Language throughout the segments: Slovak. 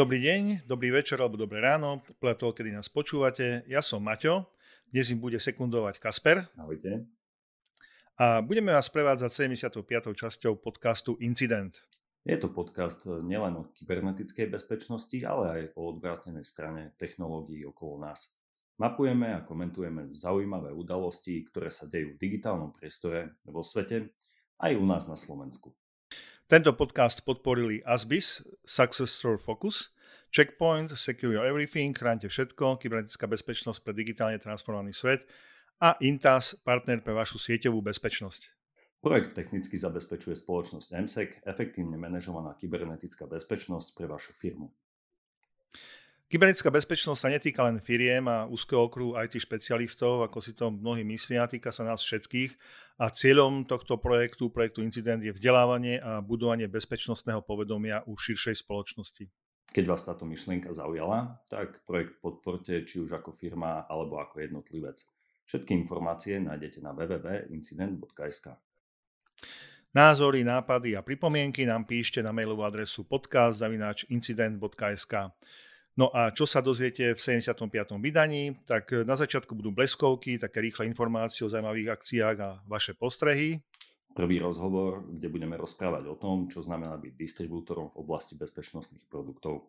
Dobrý deň, dobrý večer alebo dobré ráno, podľa toho, kedy nás počúvate. Ja som Maťo, dnes im bude sekundovať Kasper. Ahojte. A budeme vás prevádzať 75. časťou podcastu Incident. Je to podcast nielen o kybernetickej bezpečnosti, ale aj o odvrátenej strane technológií okolo nás. Mapujeme a komentujeme zaujímavé udalosti, ktoré sa dejú v digitálnom priestore vo svete, aj u nás na Slovensku. Tento podcast podporili Asbis, Success Store Focus, Checkpoint, Secure Everything, chránte všetko, kybernetická bezpečnosť pre digitálne transformovaný svet a Intas, partner pre vašu sieťovú bezpečnosť. Projekt technicky zabezpečuje spoločnosť MSEC, efektívne manažovaná kybernetická bezpečnosť pre vašu firmu. Kybernetická bezpečnosť sa netýka len firiem a úzkeho okruhu IT špecialistov, ako si to mnohí myslia, týka sa nás všetkých a cieľom tohto projektu, projektu Incident je vzdelávanie a budovanie bezpečnostného povedomia u širšej spoločnosti. Keď vás táto myšlienka zaujala, tak projekt podporte či už ako firma alebo ako jednotlivec. Všetky informácie nájdete na www.incident.sk. Názory, nápady a pripomienky nám píšte na mailovú adresu podcast.incident.sk. No a čo sa dozviete v 75. vydaní, tak e, na začiatku budú bleskovky, také rýchle informácie o zaujímavých akciách a vaše postrehy. Prvý rozhovor, kde budeme rozprávať o tom, čo znamená byť distribútorom v oblasti bezpečnostných produktov.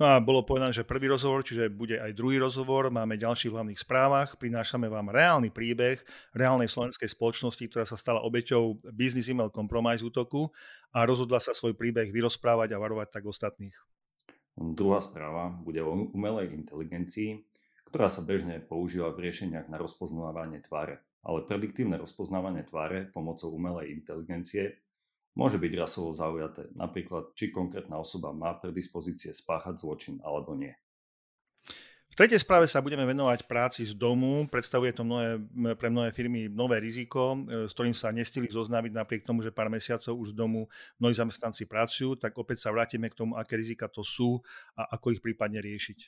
No a bolo povedané, že prvý rozhovor, čiže bude aj druhý rozhovor, máme ďalší v hlavných správach, prinášame vám reálny príbeh reálnej slovenskej spoločnosti, ktorá sa stala obeťou business email compromise útoku a rozhodla sa svoj príbeh vyrozprávať a varovať tak ostatných. Druhá správa bude o umelej inteligencii, ktorá sa bežne používa v riešeniach na rozpoznávanie tváre. Ale prediktívne rozpoznávanie tváre pomocou umelej inteligencie môže byť rasovo zaujaté, napríklad či konkrétna osoba má predispozície spáchať zločin alebo nie. V tretej správe sa budeme venovať práci z domu. Predstavuje to mnohé, pre mnohé firmy nové riziko, e, s ktorým sa nestili zoznámiť napriek tomu, že pár mesiacov už z domu mnohí zamestnanci pracujú. Tak opäť sa vrátime k tomu, aké rizika to sú a ako ich prípadne riešiť.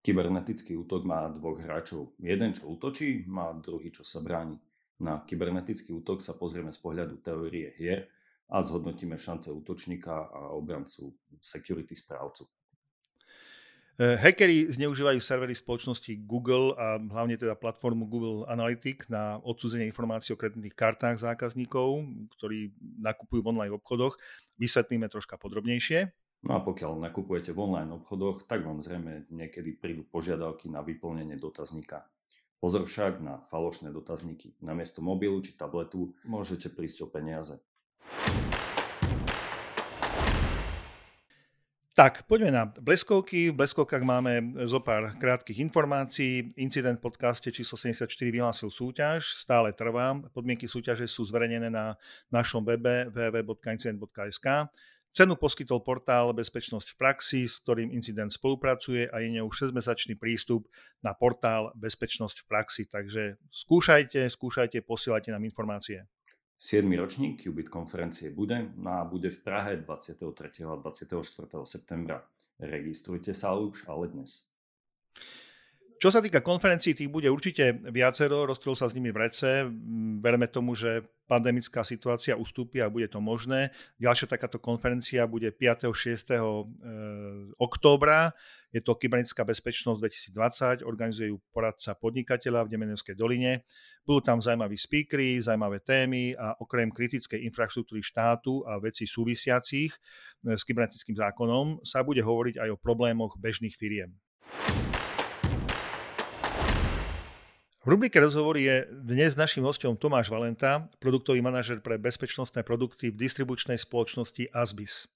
Kybernetický útok má dvoch hráčov. Jeden, čo útočí, má druhý, čo sa bráni. Na kybernetický útok sa pozrieme z pohľadu teórie hier a zhodnotíme šance útočníka a obrancu security správcu. Eh, hackeri zneužívajú servery spoločnosti Google a hlavne teda platformu Google Analytics na odsúzenie informácií o kreditných kartách zákazníkov, ktorí nakupujú v online obchodoch. Vysvetlíme troška podrobnejšie. No a pokiaľ nakupujete v online obchodoch, tak vám zrejme niekedy prídu požiadavky na vyplnenie dotazníka. Pozor však na falošné dotazníky. Namiesto mobilu či tabletu môžete prísť o peniaze. Tak, poďme na bleskovky. V bleskovkách máme zo pár krátkých informácií. Incident v podcaste číslo 74 vyhlásil súťaž, stále trvá. Podmienky súťaže sú zverejnené na našom webe www.incident.sk. Cenu poskytol portál Bezpečnosť v praxi, s ktorým Incident spolupracuje a je ňou 6-mesačný prístup na portál Bezpečnosť v praxi. Takže skúšajte, skúšajte, posielajte nám informácie. 7. ročník Qubit konferencie bude a bude v Prahe 23. a 24. septembra. Registrujte sa už ale dnes. Čo sa týka konferencií, tých bude určite viacero, rozstrel sa s nimi v rece. Verme tomu, že pandemická situácia ustúpi a bude to možné. Ďalšia takáto konferencia bude 5. 6. E, októbra. Je to Kybernetická bezpečnosť 2020, organizuje ju poradca podnikateľa v Demenovskej doline. Budú tam zaujímaví speakery, zaujímavé témy a okrem kritickej infraštruktúry štátu a vecí súvisiacich e, s kybernetickým zákonom sa bude hovoriť aj o problémoch bežných firiem. V rubrike Rozhovor je dnes našim hostom Tomáš Valenta, produktový manažer pre bezpečnostné produkty v distribučnej spoločnosti Asbis.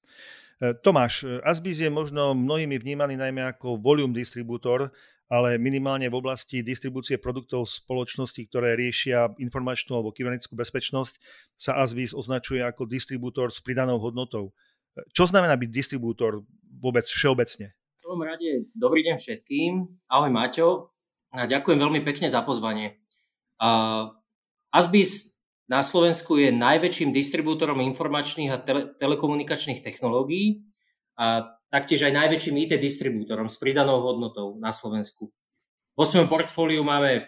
E, Tomáš, e, Asbis je možno mnohými vnímaný najmä ako volume distribútor, ale minimálne v oblasti distribúcie produktov spoločnosti, ktoré riešia informačnú alebo kybernetickú bezpečnosť, sa Asbis označuje ako distribútor s pridanou hodnotou. E, čo znamená byť distribútor vôbec všeobecne? V prvom rade dobrý deň všetkým. Ahoj Maťo, ďakujem veľmi pekne za pozvanie. Uh, Asbis na Slovensku je najväčším distribútorom informačných a tele- telekomunikačných technológií a taktiež aj najväčším IT distribútorom s pridanou hodnotou na Slovensku. Vo svojom portfóliu máme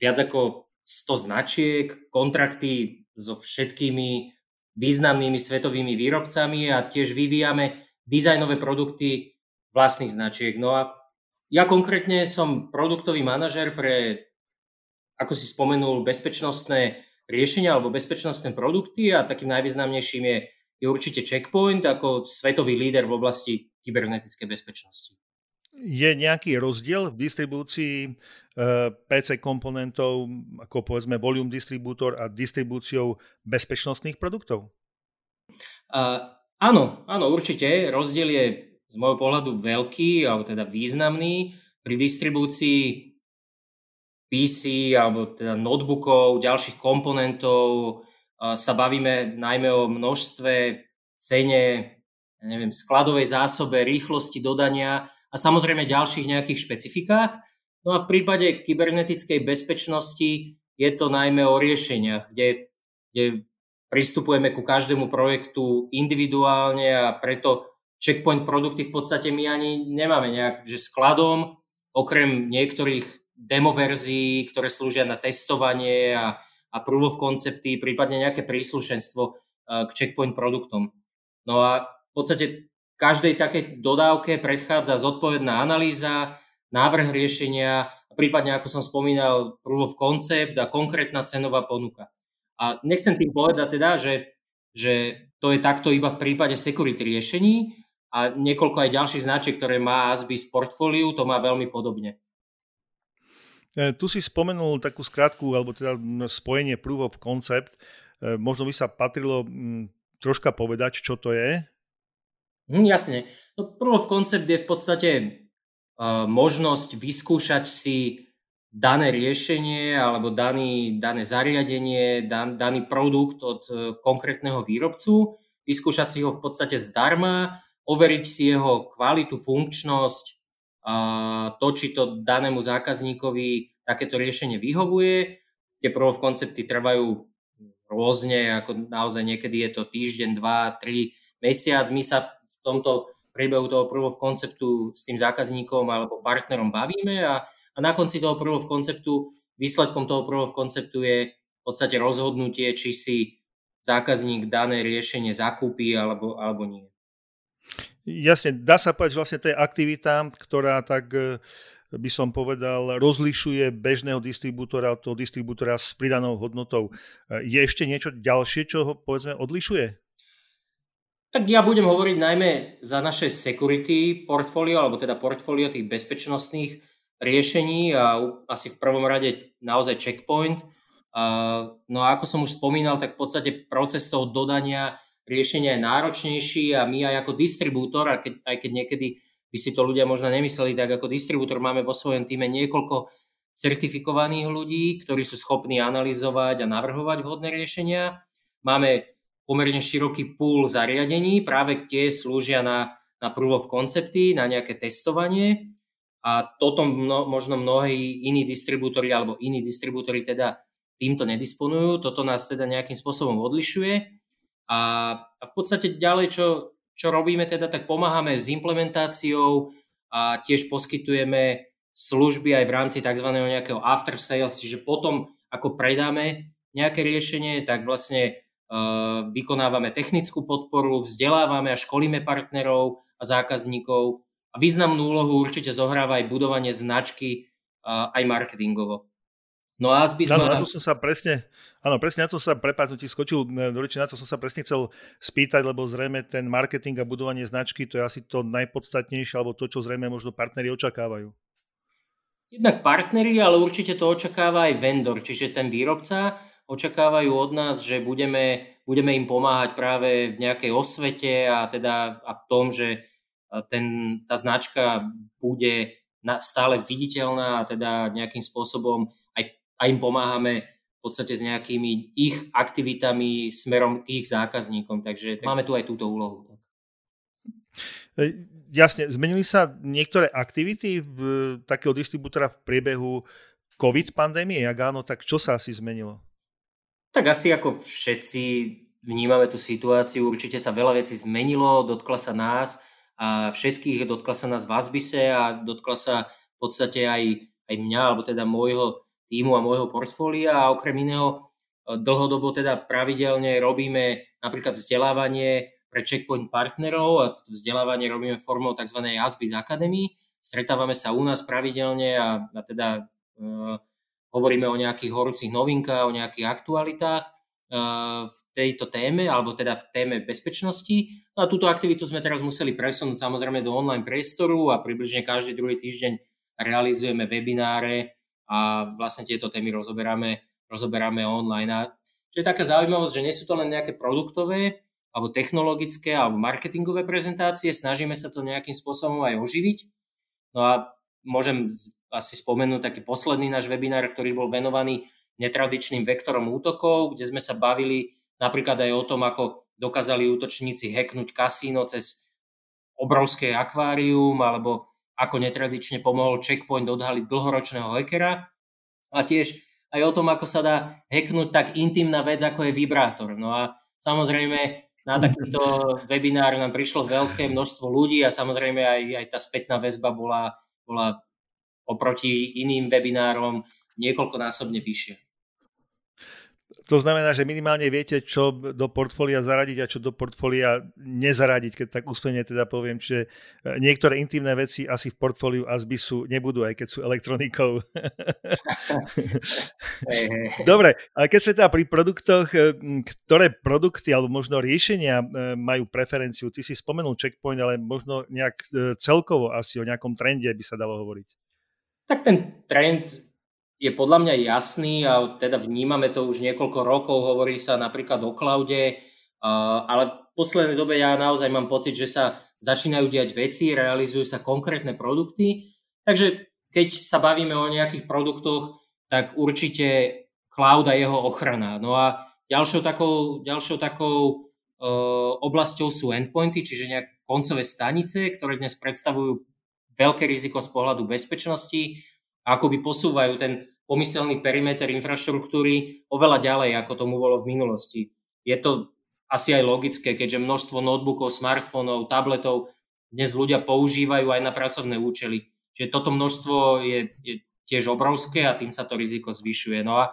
viac ako 100 značiek, kontrakty so všetkými významnými svetovými výrobcami a tiež vyvíjame dizajnové produkty vlastných značiek. No a ja konkrétne som produktový manažer pre, ako si spomenul, bezpečnostné riešenia alebo bezpečnostné produkty a takým najvýznamnejším je, je určite Checkpoint ako svetový líder v oblasti kybernetickej bezpečnosti. Je nejaký rozdiel v distribúcii e, PC komponentov, ako povedzme volume distribútor a distribúciou bezpečnostných produktov? Uh, áno, áno, určite. Rozdiel je z môjho pohľadu veľký, alebo teda významný. Pri distribúcii PC alebo teda notebookov, ďalších komponentov sa bavíme najmä o množstve, cene, neviem, skladovej zásobe, rýchlosti dodania a samozrejme ďalších nejakých špecifikách. No a v prípade kybernetickej bezpečnosti je to najmä o riešeniach, kde, kde pristupujeme ku každému projektu individuálne a preto checkpoint produkty v podstate my ani nemáme nejak, že skladom, okrem niektorých demo verzií, ktoré slúžia na testovanie a, a proof of concepty, prípadne nejaké príslušenstvo e, k checkpoint produktom. No a v podstate každej takej dodávke predchádza zodpovedná analýza, návrh riešenia, prípadne ako som spomínal, proof of concept a konkrétna cenová ponuka. A nechcem tým povedať teda, že, že to je takto iba v prípade security riešení a niekoľko aj ďalších značiek, ktoré má ASBI z portfóliu, to má veľmi podobne. E, tu si spomenul takú skratku, alebo teda spojenie proof of concept. E, možno by sa patrilo troška povedať, čo to je? Mm, jasne. No, proof of concept je v podstate uh, možnosť vyskúšať si dané riešenie alebo daný, dané zariadenie, dan, daný produkt od uh, konkrétneho výrobcu, vyskúšať si ho v podstate zdarma, overiť si jeho kvalitu, funkčnosť, to, či to danému zákazníkovi takéto riešenie vyhovuje. Tie proof koncepty trvajú rôzne, ako naozaj niekedy je to týždeň, dva, tri, mesiac. My sa v tomto priebehu toho proof konceptu s tým zákazníkom alebo partnerom bavíme a, a na konci toho proof konceptu, výsledkom toho proof konceptu je v podstate rozhodnutie, či si zákazník dané riešenie zakúpi alebo, alebo nie. Jasne, dá sa povedať, že vlastne to je aktivita, ktorá tak e, by som povedal, rozlišuje bežného distribútora od toho distribútora s pridanou hodnotou. E, je ešte niečo ďalšie, čo ho povedzme odlišuje? Tak ja budem hovoriť najmä za naše security portfólio, alebo teda portfólio tých bezpečnostných riešení a asi v prvom rade naozaj checkpoint. No a ako som už spomínal, tak v podstate proces toho dodania riešenia je náročnejší a my aj ako distribútor, a keď, aj keď niekedy by si to ľudia možno nemysleli, tak ako distribútor máme vo svojom týme niekoľko certifikovaných ľudí, ktorí sú schopní analyzovať a navrhovať vhodné riešenia. Máme pomerne široký pool zariadení, práve tie slúžia na, na proof of concepty, na nejaké testovanie a toto mno, možno mnohí iní distribútori alebo iní distribútori teda týmto nedisponujú. Toto nás teda nejakým spôsobom odlišuje a, v podstate ďalej, čo, čo robíme, teda tak pomáhame s implementáciou a tiež poskytujeme služby aj v rámci tzv. nejakého after sales, čiže potom, ako predáme nejaké riešenie, tak vlastne uh, vykonávame technickú podporu, vzdelávame a školíme partnerov a zákazníkov a významnú úlohu určite zohráva aj budovanie značky uh, aj marketingovo. No a sme... Áno, na to som sa presne, áno, presne na to sa, prepáč, ti skočil e, do reči, na to som sa presne chcel spýtať, lebo zrejme ten marketing a budovanie značky, to je asi to najpodstatnejšie, alebo to, čo zrejme možno partneri očakávajú. Jednak partneri, ale určite to očakáva aj vendor, čiže ten výrobca očakávajú od nás, že budeme, budeme im pomáhať práve v nejakej osvete a teda a v tom, že ten, tá značka bude stále viditeľná a teda nejakým spôsobom a im pomáhame v podstate s nejakými ich aktivitami smerom k ich zákazníkom. Takže máme tu aj túto úlohu. Jasne, zmenili sa niektoré aktivity v, takého distribútora v priebehu COVID pandémie? Jak áno, tak čo sa asi zmenilo? Tak asi ako všetci vnímame tú situáciu, určite sa veľa vecí zmenilo, dotkla sa nás a všetkých, dotkla sa nás v Asbise a dotkla sa v podstate aj, aj mňa, alebo teda môjho týmu a môjho portfólia a okrem iného e, dlhodobo teda pravidelne robíme napríklad vzdelávanie pre Checkpoint partnerov a vzdelávanie robíme formou tzv. ASBIS Academy. Stretávame sa u nás pravidelne a, a teda e, hovoríme o nejakých horúcich novinkách, o nejakých aktualitách v tejto téme, alebo teda v téme bezpečnosti. No a túto aktivitu sme teraz museli presunúť samozrejme do online priestoru a približne každý druhý týždeň realizujeme webináre a vlastne tieto témy rozoberáme, rozoberáme online. A čo je taká zaujímavosť, že nie sú to len nejaké produktové alebo technologické alebo marketingové prezentácie, snažíme sa to nejakým spôsobom aj oživiť. No a môžem asi spomenúť taký posledný náš webinár, ktorý bol venovaný netradičným vektorom útokov, kde sme sa bavili napríklad aj o tom, ako dokázali útočníci hacknúť kasíno cez obrovské akvárium, alebo ako netradične pomohol Checkpoint odhaliť dlhoročného hackera. A tiež aj o tom, ako sa dá hacknúť tak intimná vec, ako je vibrátor. No a samozrejme na takýto webinár nám prišlo veľké množstvo ľudí a samozrejme aj, aj tá spätná väzba bola, bola oproti iným webinárom niekoľkonásobne vyššie. To znamená, že minimálne viete, čo do portfólia zaradiť a čo do portfólia nezaradiť, keď tak úsmene teda poviem, že e, niektoré intimné veci asi v portfóliu Asbisu nebudú, aj keď sú elektronikou. Dobre, ale keď sme teda pri produktoch, e, ktoré produkty alebo možno riešenia e, majú preferenciu? Ty si spomenul checkpoint, ale možno nejak celkovo asi o nejakom trende by sa dalo hovoriť. Tak ten trend je podľa mňa jasný a teda vnímame to už niekoľko rokov, hovorí sa napríklad o cloude, ale v poslednej dobe ja naozaj mám pocit, že sa začínajú diať veci, realizujú sa konkrétne produkty, takže keď sa bavíme o nejakých produktoch, tak určite cloud a jeho ochrana. No a ďalšou takou, ďalšou takou e, oblasťou sú endpointy, čiže nejaké koncové stanice, ktoré dnes predstavujú veľké riziko z pohľadu bezpečnosti a akoby posúvajú ten pomyselný perimeter infraštruktúry oveľa ďalej, ako tomu bolo v minulosti. Je to asi aj logické, keďže množstvo notebookov, smartfónov, tabletov dnes ľudia používajú aj na pracovné účely. Čiže toto množstvo je, je tiež obrovské a tým sa to riziko zvyšuje. No a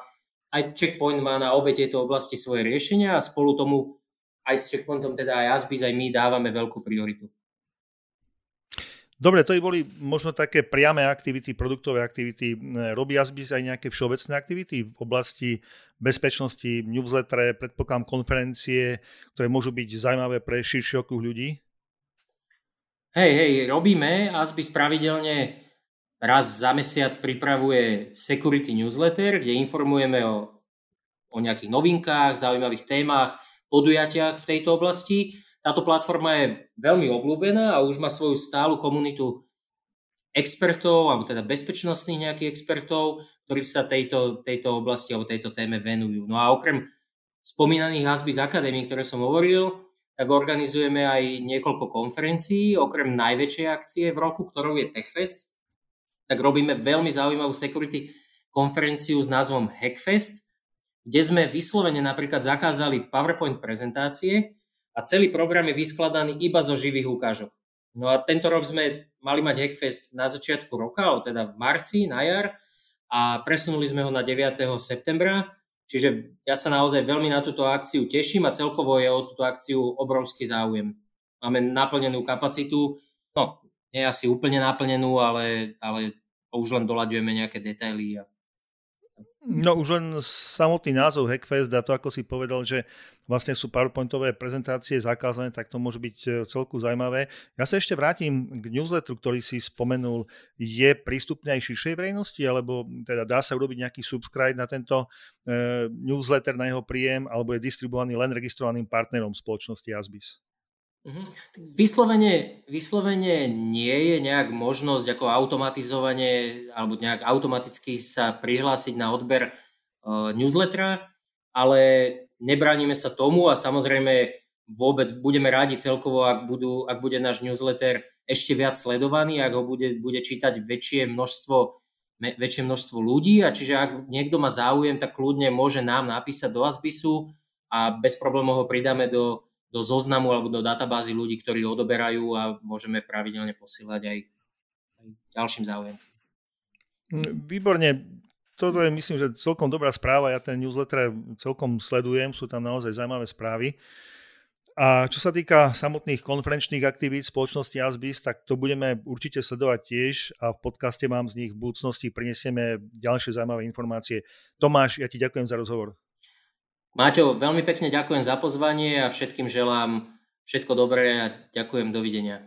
aj Checkpoint má na obe tieto oblasti svoje riešenia a spolu tomu aj s Checkpointom, teda aj Asbis, aj my dávame veľkú prioritu. Dobre, to by boli možno také priame aktivity, produktové aktivity. Robí Asbis aj nejaké všeobecné aktivity v oblasti bezpečnosti, newslettere, predpokladám konferencie, ktoré môžu byť zaujímavé pre širší okruh ľudí? Hej, hej, robíme. Asbis pravidelne raz za mesiac pripravuje security newsletter, kde informujeme o, o nejakých novinkách, zaujímavých témach, podujatiach v tejto oblasti. Táto platforma je veľmi obľúbená a už má svoju stálu komunitu expertov, alebo teda bezpečnostných nejakých expertov, ktorí sa tejto, tejto oblasti alebo tejto téme venujú. No a okrem spomínaných Hasbis Academy, ktoré som hovoril, tak organizujeme aj niekoľko konferencií, okrem najväčšej akcie v roku, ktorou je TechFest, tak robíme veľmi zaujímavú security konferenciu s názvom Hackfest, kde sme vyslovene napríklad zakázali PowerPoint prezentácie a celý program je vyskladaný iba zo živých ukážok. No a tento rok sme mali mať Hackfest na začiatku roka, alebo teda v marci, na jar, a presunuli sme ho na 9. septembra, čiže ja sa naozaj veľmi na túto akciu teším a celkovo je o túto akciu obrovský záujem. Máme naplnenú kapacitu, no nie asi úplne naplnenú, ale, ale už len doľaďujeme nejaké detaily a No už len samotný názov Hackfest a to, ako si povedal, že vlastne sú PowerPointové prezentácie zakázané, tak to môže byť e, celku zaujímavé. Ja sa ešte vrátim k newsletteru, ktorý si spomenul. Je prístupný aj širšej verejnosti, alebo teda dá sa urobiť nejaký subscribe na tento e, newsletter, na jeho príjem, alebo je distribuovaný len registrovaným partnerom spoločnosti Asbis? Mhm. Vyslovene, vyslovene nie je nejak možnosť ako automatizovanie alebo nejak automaticky sa prihlásiť na odber uh, newslettera, ale nebránime sa tomu a samozrejme vôbec budeme rádi celkovo, ak, budú, ak bude náš newsletter ešte viac sledovaný, ak ho bude, bude čítať väčšie množstvo, väčšie množstvo ľudí a čiže ak niekto má záujem, tak kľudne môže nám napísať do Asbisu a bez problémov ho pridáme do, do zoznamu alebo do databázy ľudí, ktorí odoberajú a môžeme pravidelne posielať aj, aj ďalším záujemcom. Mm, výborne. Toto je, myslím, že celkom dobrá správa. Ja ten newsletter celkom sledujem, sú tam naozaj zaujímavé správy. A čo sa týka samotných konferenčných aktivít spoločnosti Asbis, tak to budeme určite sledovať tiež a v podcaste mám z nich v budúcnosti prinesieme ďalšie zaujímavé informácie. Tomáš, ja ti ďakujem za rozhovor. Maťo, veľmi pekne ďakujem za pozvanie a všetkým želám všetko dobré a ďakujem, dovidenia.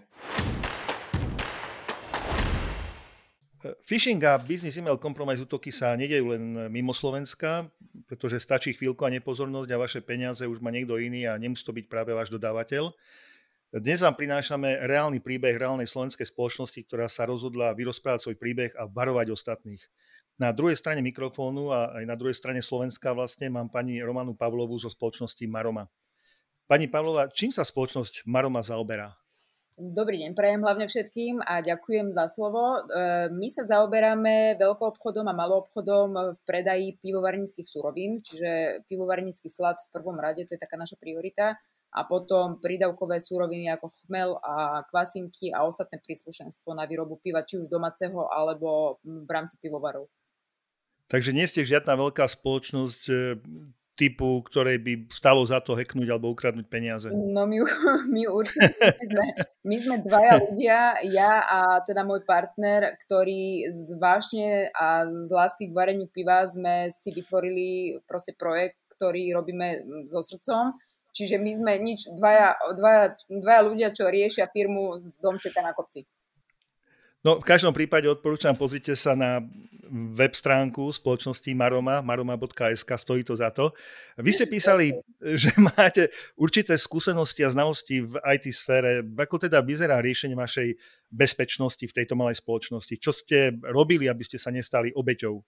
Phishing a business email compromise útoky sa nedejú len mimo Slovenska, pretože stačí chvíľku a nepozornosť a vaše peniaze už má niekto iný a nemusí to byť práve váš dodávateľ. Dnes vám prinášame reálny príbeh reálnej slovenskej spoločnosti, ktorá sa rozhodla vyrozprávať svoj príbeh a varovať ostatných. Na druhej strane mikrofónu a aj na druhej strane Slovenska vlastne mám pani Romanu Pavlovú zo spoločnosti Maroma. Pani Pavlova, čím sa spoločnosť Maroma zaoberá? Dobrý deň, prajem hlavne všetkým a ďakujem za slovo. E, my sa zaoberáme veľkou obchodom a malou obchodom v predaji pivovarníckých surovín, čiže pivovarnícky slad v prvom rade, to je taká naša priorita, a potom prídavkové súroviny ako chmel a kvasinky a ostatné príslušenstvo na výrobu piva, či už domáceho alebo v rámci pivovarov. Takže nie ste žiadna veľká spoločnosť, e, typu, ktorej by stalo za to heknúť alebo ukradnúť peniaze? No my, my určite sme, my sme dvaja ľudia, ja a teda môj partner, ktorý z vášne a z lásky k vareniu piva sme si vytvorili proste projekt, ktorý robíme so srdcom. Čiže my sme nič, dvaja, dvaja, dvaja ľudia, čo riešia firmu z domčeka na kopci. No, v každom prípade odporúčam, pozrite sa na web stránku spoločnosti Maroma, maroma.sk, stojí to za to. Vy ste písali, že máte určité skúsenosti a znalosti v IT sfére. Ako teda vyzerá riešenie vašej bezpečnosti v tejto malej spoločnosti? Čo ste robili, aby ste sa nestali obeťou?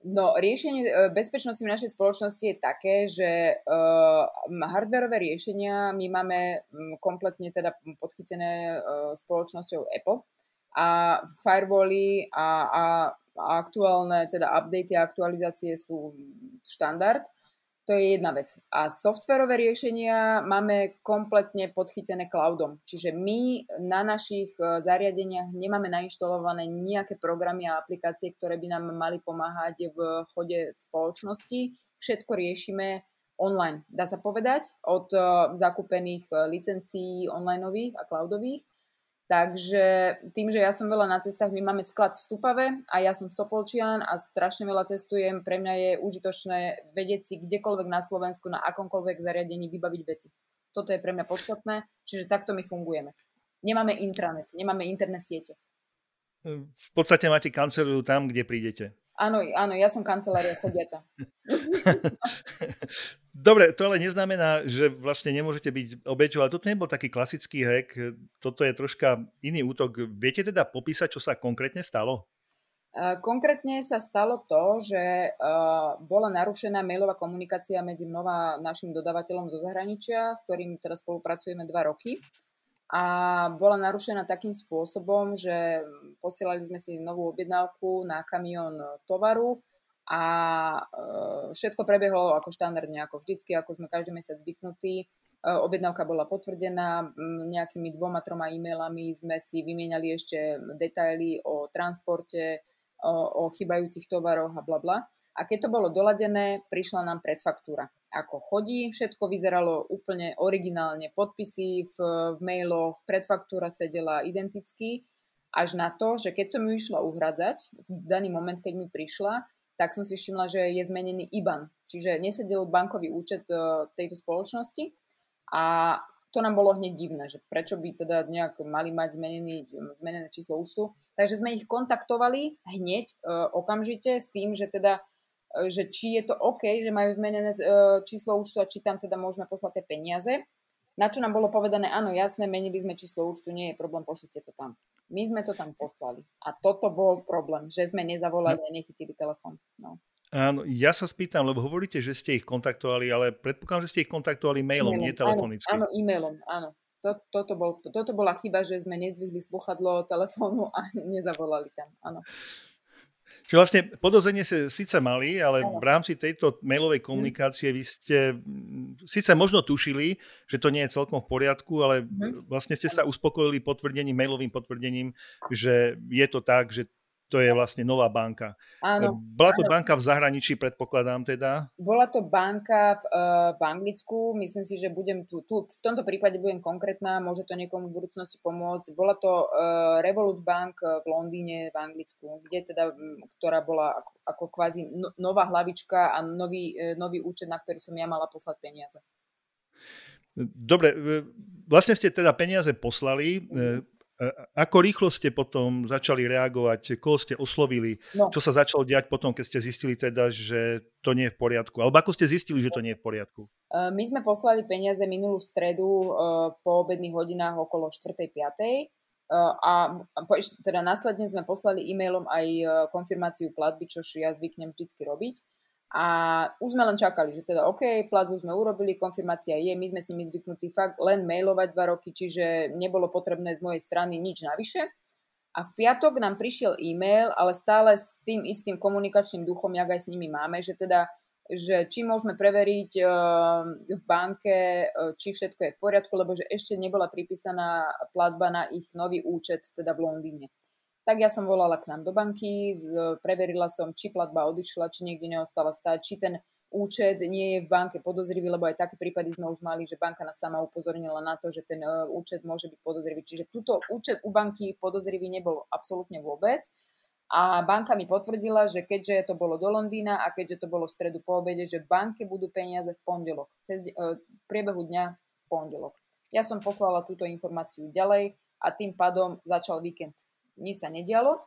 No, riešenie e, bezpečnosti v našej spoločnosti je také, že uh, hardwareové riešenia my máme kompletne teda podchytené uh, spoločnosťou Apple a firewally a, a, a aktuálne teda updaty a aktualizácie sú štandard. To je jedna vec. A softverové riešenia máme kompletne podchytené cloudom. Čiže my na našich e, zariadeniach nemáme nainštalované nejaké programy a aplikácie, ktoré by nám mali pomáhať v chode spoločnosti. Všetko riešime online, dá sa povedať, od e, zakúpených e, licencií onlineových a cloudových Takže tým, že ja som veľa na cestách, my máme sklad v Stupave a ja som Stopolčian a strašne veľa cestujem, pre mňa je užitočné vedieť si kdekoľvek na Slovensku, na akomkoľvek zariadení vybaviť veci. Toto je pre mňa podstatné, čiže takto my fungujeme. Nemáme intranet, nemáme internet siete. V podstate máte kanceláriu tam, kde prídete. Áno, áno, ja som kancelária chodiaca. Dobre, to ale neznamená, že vlastne nemôžete byť obeťou, ale toto nebol taký klasický hack, toto je troška iný útok. Viete teda popísať, čo sa konkrétne stalo? Konkrétne sa stalo to, že bola narušená mailová komunikácia medzi mnou a našim dodávateľom zo zahraničia, s ktorým teraz spolupracujeme dva roky a bola narušená takým spôsobom, že posielali sme si novú objednávku na kamión tovaru a e, všetko prebehlo ako štandardne, ako vždycky, ako sme každý mesiac zvyknutí. E, objednávka bola potvrdená, nejakými dvoma, troma e-mailami sme si vymieniali ešte detaily o transporte, o, o chybajúcich tovaroch a bla bla. A keď to bolo doladené, prišla nám predfaktúra. Ako chodí, všetko vyzeralo úplne originálne, podpisy v, v mailoch, predfaktúra sedela identicky, až na to, že keď som ju išla uhradzať, v daný moment, keď mi prišla, tak som si všimla, že je zmenený IBAN. Čiže nesedel bankový účet e, tejto spoločnosti a to nám bolo hneď divné, že prečo by teda nejak mali mať zmenený, zmenené číslo účtu. Takže sme ich kontaktovali hneď, e, okamžite s tým, že teda E, že či je to OK, že majú zmenené číslo účtu a či tam teda môžeme poslať tie peniaze. Na čo nám bolo povedané, áno, jasné, menili sme číslo účtu, nie je problém, pošlite to tam. My sme to tam poslali. A toto bol problém, že sme nezavolali a nechytili telefón. No. Áno, ja sa spýtam, lebo hovoríte, že ste ich kontaktovali, ale predpokladám, že ste ich kontaktovali mailom, e-mailom, nie telefonicky. Áno, áno e-mailom, áno. To, toto, bol, toto bola chyba, že sme nezdvihli sluchadlo telefónu a nezavolali tam, áno. Čiže vlastne podozrenie ste síce mali, ale v rámci tejto mailovej komunikácie vy ste síce možno tušili, že to nie je celkom v poriadku, ale mhm. vlastne ste sa uspokojili potvrdením, mailovým potvrdením, že je to tak, že to je vlastne nová banka. Áno. Bola to áno. banka v zahraničí, predpokladám teda? Bola to banka v, uh, v Anglicku, myslím si, že budem tu, tu, v tomto prípade budem konkrétna, môže to niekomu v budúcnosti pomôcť. Bola to uh, Revolut Bank v Londýne, v Anglicku, kde teda, ktorá bola ako, ako kvázi no, nová hlavička a nový, nový účet, na ktorý som ja mala poslať peniaze. Dobre, vlastne ste teda peniaze poslali. Mm-hmm ako rýchlo ste potom začali reagovať, koho ste oslovili, no. čo sa začalo diať potom, keď ste zistili teda, že to nie je v poriadku? Alebo ako ste zistili, že to nie je v poriadku? E, my sme poslali peniaze minulú stredu e, po obedných hodinách okolo 4. 5. E, a teda následne sme poslali e-mailom aj konfirmáciu platby, čo ja zvyknem vždycky robiť. A už sme len čakali, že teda OK, platbu sme urobili, konfirmácia je, my sme si my zvyknutí fakt len mailovať dva roky, čiže nebolo potrebné z mojej strany nič navyše. A v piatok nám prišiel e-mail, ale stále s tým istým komunikačným duchom, jak aj s nimi máme, že teda že či môžeme preveriť uh, v banke, uh, či všetko je v poriadku, lebo že ešte nebola pripísaná platba na ich nový účet, teda v Londýne tak ja som volala k nám do banky, preverila som, či platba odišla, či niekde neostala stať, či ten účet nie je v banke podozrivý, lebo aj také prípady sme už mali, že banka nás sama upozornila na to, že ten uh, účet môže byť podozrivý. Čiže túto účet u banky podozrivý nebol absolútne vôbec. A banka mi potvrdila, že keďže to bolo do Londýna a keďže to bolo v stredu po obede, že v banke budú peniaze v pondelok, cez, uh, v priebehu dňa v pondelok. Ja som poslala túto informáciu ďalej a tým pádom začal víkend nič sa nedialo.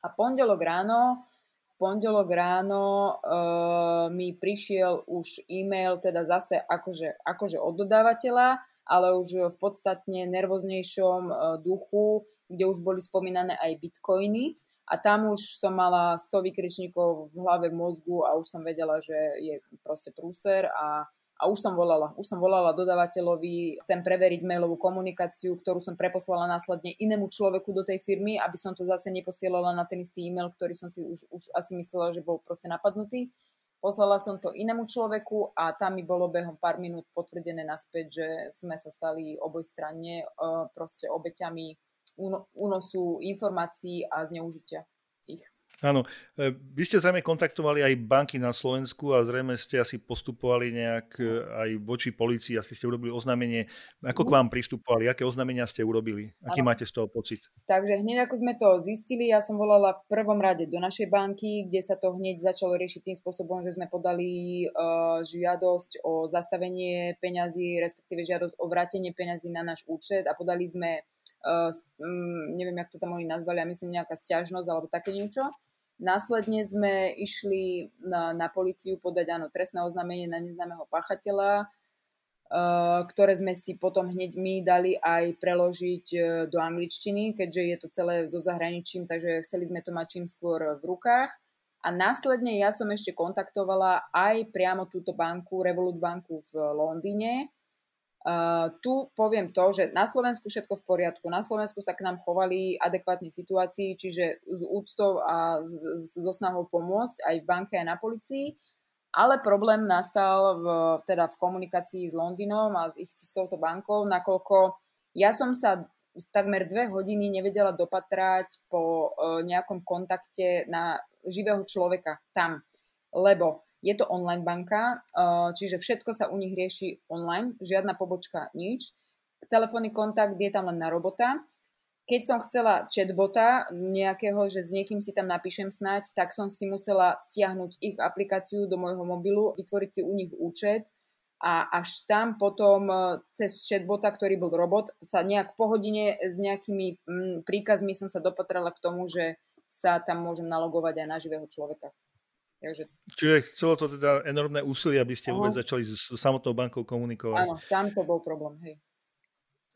A pondelok ráno, pondelok ráno uh, mi prišiel už e-mail, teda zase akože, akože od dodávateľa, ale už v podstatne nervóznejšom uh, duchu, kde už boli spomínané aj bitcoiny. A tam už som mala 100 vykričníkov v hlave, v mozgu a už som vedela, že je proste prúser a a už som volala. Už som volala dodávateľovi, chcem preveriť mailovú komunikáciu, ktorú som preposlala následne inému človeku do tej firmy, aby som to zase neposielala na ten istý e-mail, ktorý som si už, už asi myslela, že bol proste napadnutý. Poslala som to inému človeku a tam mi bolo behom pár minút potvrdené naspäť, že sme sa stali obojstranne uh, proste obeťami únosu informácií a zneužitia. Áno, e, vy ste zrejme kontaktovali aj banky na Slovensku a zrejme ste asi postupovali nejak e, aj voči policii, asi ste urobili oznámenie. Ako k vám pristupovali, aké oznámenia ste urobili? Aký ano. máte z toho pocit? Takže hneď ako sme to zistili, ja som volala v prvom rade do našej banky, kde sa to hneď začalo riešiť tým spôsobom, že sme podali uh, žiadosť o zastavenie peňazí, respektíve žiadosť o vrátenie peňazí na náš účet a podali sme Uh, neviem, jak to tam oni nazvali, a myslím nejaká stiažnosť alebo také niečo. Následne sme išli na, na policiu podať áno, trestné oznámenie na neznámeho pachateľa, uh, ktoré sme si potom hneď my dali aj preložiť uh, do angličtiny, keďže je to celé so zahraničím, takže chceli sme to mať čím skôr v rukách. A následne ja som ešte kontaktovala aj priamo túto banku, Revolut banku v Londýne, Uh, tu poviem to, že na Slovensku všetko v poriadku. Na Slovensku sa k nám chovali adekvátne situácii, čiže s úctou a so snahou pomôcť aj v banke, aj na policii. Ale problém nastal v, teda v komunikácii s Londýnom a s ich s touto bankou, nakoľko ja som sa takmer dve hodiny nevedela dopatrať po uh, nejakom kontakte na živého človeka tam. Lebo je to online banka, eh, čiže všetko sa u nich rieši online, žiadna pobočka, nič. Telefónny kontakt je tam len na robota. Keď som chcela chatbota nejakého, že s niekým si tam napíšem snať, tak som si musela stiahnuť ich aplikáciu do môjho mobilu, vytvoriť si u nich účet a až tam potom eh, cez chatbota, ktorý bol robot, sa nejak po hodine s nejakými mm, príkazmi som sa dopatrala k tomu, že sa tam môžem nalogovať aj na živého človeka. Takže... Čiže chcelo to teda enormné úsilie, aby ste vôbec začali s samotnou bankou komunikovať. Áno, tam to bol problém, hej.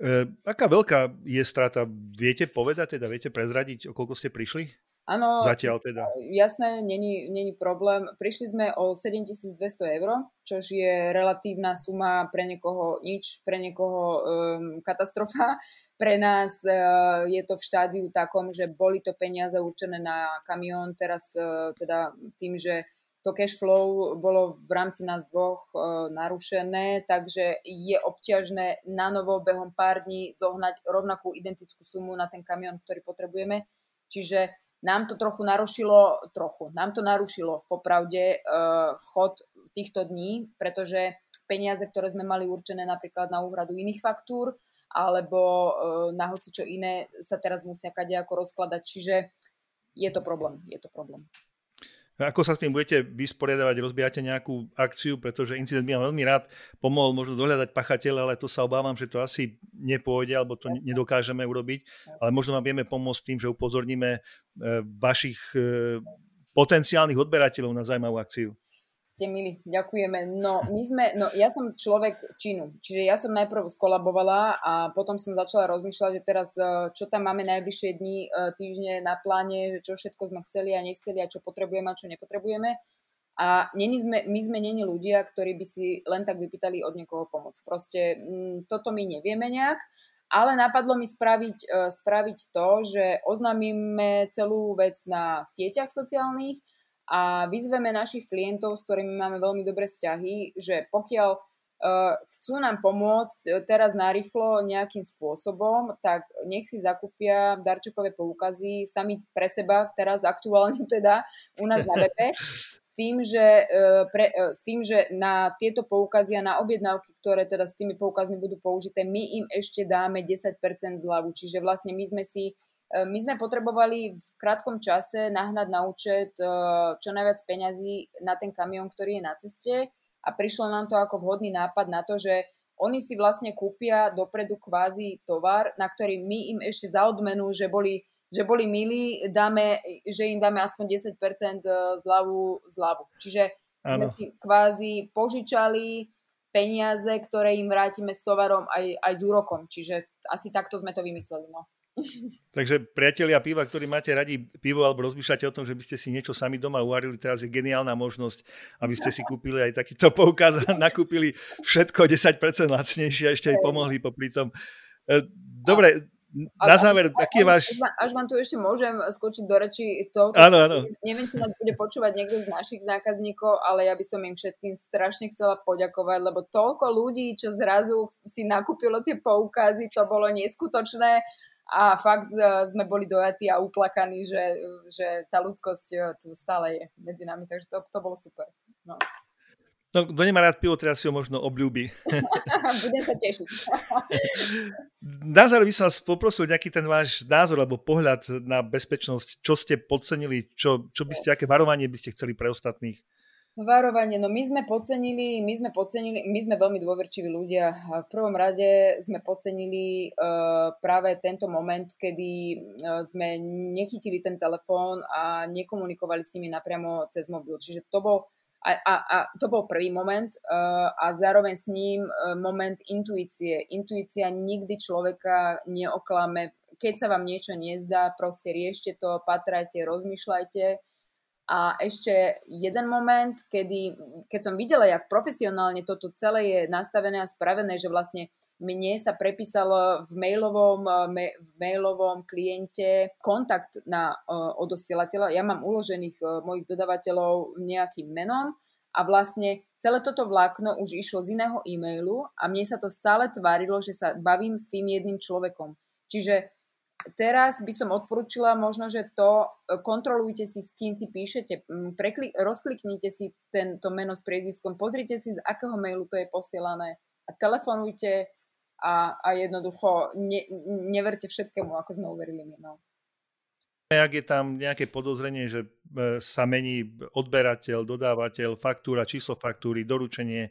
E, aká veľká je strata? Viete povedať, teda viete prezradiť, o koľko ste prišli? Áno, Zatiaľ teda. jasné, není, není problém. Prišli sme o 7200 eur, čo je relatívna suma pre niekoho nič, pre niekoho um, katastrofa. Pre nás uh, je to v štádiu takom, že boli to peniaze určené na kamión, teraz uh, teda tým, že to cash flow bolo v rámci nás dvoch uh, narušené, takže je obťažné na novo behom pár dní zohnať rovnakú identickú sumu na ten kamión, ktorý potrebujeme. Čiže nám to trochu narušilo, trochu, nám to narušilo popravde uh, chod týchto dní, pretože peniaze, ktoré sme mali určené napríklad na úhradu iných faktúr alebo uh, na hoci čo iné, sa teraz musia ako rozkladať. Čiže je to problém, je to problém. Ako sa s tým budete vysporiadavať? Rozbiehate nejakú akciu, pretože incident by vám veľmi rád pomohol možno dohľadať pachateľa, ale to sa obávam, že to asi nepôjde, alebo to nedokážeme urobiť. Ale možno vám vieme pomôcť tým, že upozorníme e, vašich e, potenciálnych odberateľov na zaujímavú akciu ste milí, ďakujeme. No, my sme, no ja som človek činu, čiže ja som najprv skolabovala a potom som začala rozmýšľať, že teraz e, čo tam máme najbližšie dni, e, týždne na pláne, že čo všetko sme chceli a nechceli a čo potrebujeme a čo nepotrebujeme. A není sme, my sme není ľudia, ktorí by si len tak vypýtali od niekoho pomoc. Proste m, mm, toto my nevieme nejak, ale napadlo mi spraviť, uh, spraviť to, že oznámime celú vec na sieťach sociálnych, a vyzveme našich klientov, s ktorými máme veľmi dobré vzťahy, že pokiaľ uh, chcú nám pomôcť e, teraz narýchlo nejakým spôsobom, tak nech si zakúpia darčekové poukazy sami pre seba, teraz aktuálne teda u nás na webe, s tým, že, uh, pre, s tým, že na tieto poukazy a na objednávky, ktoré teda s tými poukazmi budú použité, my im ešte dáme 10% zľavu. Čiže vlastne my sme si E, my sme potrebovali v krátkom čase nahnať na účet e, čo najviac peňazí na ten kamión, ktorý je na ceste a prišlo nám to ako vhodný nápad na to, že oni si vlastne kúpia dopredu kvázi tovar, na ktorý my im ešte za odmenu, že boli, že boli milí, dáme, že im dáme aspoň 10% e, zľavu, zľavu. Čiže ano. sme si kvázi požičali peniaze, ktoré im vrátime s tovarom aj, aj s úrokom. Čiže asi takto sme to vymysleli. No. Takže priatelia piva, ktorí máte radi pivo alebo rozmýšľate o tom, že by ste si niečo sami doma uvarili, teraz je geniálna možnosť, aby ste si kúpili aj takýto poukaz a nakúpili všetko 10% lacnejšie a ešte aj pomohli popri tom. E, dobre, na záver, aký je váš... Až vám tu ešte môžem skočiť do reči to, áno, áno. neviem, či nás bude počúvať niekto z našich zákazníkov, ale ja by som im všetkým strašne chcela poďakovať, lebo toľko ľudí, čo zrazu si nakúpilo tie poukazy, to bolo neskutočné a fakt e, sme boli dojatí a uplakaní, že, že tá ľudskosť e, tu stále je medzi nami, takže to, to bolo super. No. No, kto nemá rád pivo, teraz si ho možno obľúbi. Budem sa tešiť. na záver by som vás poprosil nejaký ten váš názor alebo pohľad na bezpečnosť. Čo ste podcenili? Čo, čo by ste, aké varovanie by ste chceli pre ostatných? Varovanie, no my sme podcenili, my sme podcenili, my sme veľmi dôverčiví ľudia. V prvom rade sme podcenili uh, práve tento moment, kedy uh, sme nechytili ten telefón a nekomunikovali s nimi napriamo cez mobil. Čiže to bol, a, a, a to bol prvý moment uh, a zároveň s ním uh, moment intuície. Intuícia nikdy človeka neoklame. Keď sa vám niečo nezdá, proste riešte to, patrajte, rozmýšľajte a ešte jeden moment, kedy, keď som videla, jak profesionálne toto celé je nastavené a spravené, že vlastne mne sa prepísalo v mailovom, eh, v mailovom kliente kontakt na uh, odosielateľa. Ja mám uložených uh, mojich dodavateľov nejakým menom a vlastne celé toto vlákno už išlo z iného e-mailu a mne sa to stále tvárilo, že sa bavím s tým jedným človekom. Čiže teraz by som odporúčila možno, že to e, kontrolujte si, s kým si píšete, prekli, rozkliknite si tento meno s priezviskom, pozrite si, z akého mailu to je posielané a telefonujte a, a jednoducho ne, neverte všetkému, ako sme uverili my. No ak je tam nejaké podozrenie, že e, sa mení odberateľ, dodávateľ, faktúra, číslo faktúry, doručenie, e,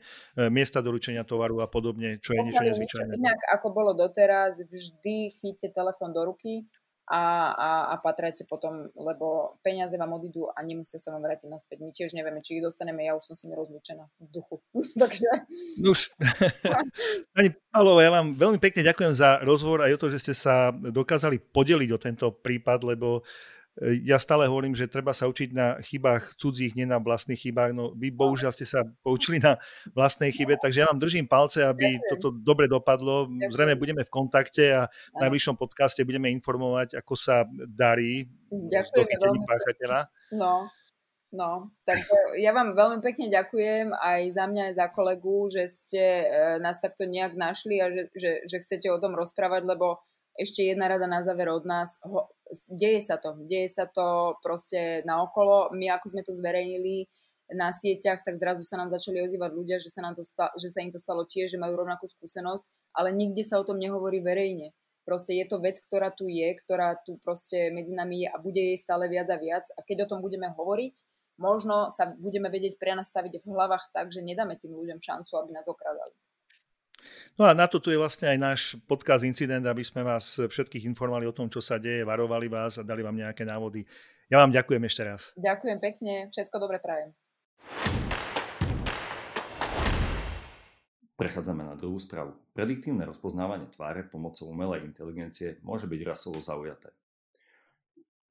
miesta doručenia tovaru a podobne, čo je niečo nezvyčajné. Inak ako bolo doteraz, vždy chyťte telefón do ruky, a, a, a patrajte potom, lebo peniaze vám odídu a nemusia sa vám vrátiť naspäť. My tiež nevieme, či ich dostaneme, ja už som si nerozlúčená v duchu. Takže... No už, pani Pavlova, ja vám veľmi pekne ďakujem za rozhovor aj o to, že ste sa dokázali podeliť o tento prípad, lebo ja stále hovorím, že treba sa učiť na chybách cudzích, nie na vlastných chybách. No vy bohužiaľ ste sa poučili na vlastnej chybe, takže ja vám držím palce, aby toto dobre dopadlo. Zrejme budeme v kontakte a v najbližšom podcaste budeme informovať, ako sa darí Ďakujem páchateľa. No, no, tak ja vám veľmi pekne ďakujem aj za mňa, aj za kolegu, že ste e, nás takto nejak našli a že, že, že chcete o tom rozprávať, lebo ešte jedna rada na záver od nás. Ho, deje sa to, deje sa to proste na okolo. My ako sme to zverejnili na sieťach, tak zrazu sa nám začali ozývať ľudia, že sa, nám to sta- že sa im to stalo tiež, že majú rovnakú skúsenosť, ale nikde sa o tom nehovorí verejne. Proste je to vec, ktorá tu je, ktorá tu proste medzi nami je a bude jej stále viac a viac. A keď o tom budeme hovoriť, možno sa budeme vedieť prenastaviť v hlavách tak, že nedáme tým ľuďom šancu, aby nás okradali. No a na to tu je vlastne aj náš podcast Incident, aby sme vás všetkých informovali o tom, čo sa deje, varovali vás a dali vám nejaké návody. Ja vám ďakujem ešte raz. Ďakujem pekne, všetko dobre prajem. Prechádzame na druhú správu. Prediktívne rozpoznávanie tváre pomocou umelej inteligencie môže byť rasovo zaujaté.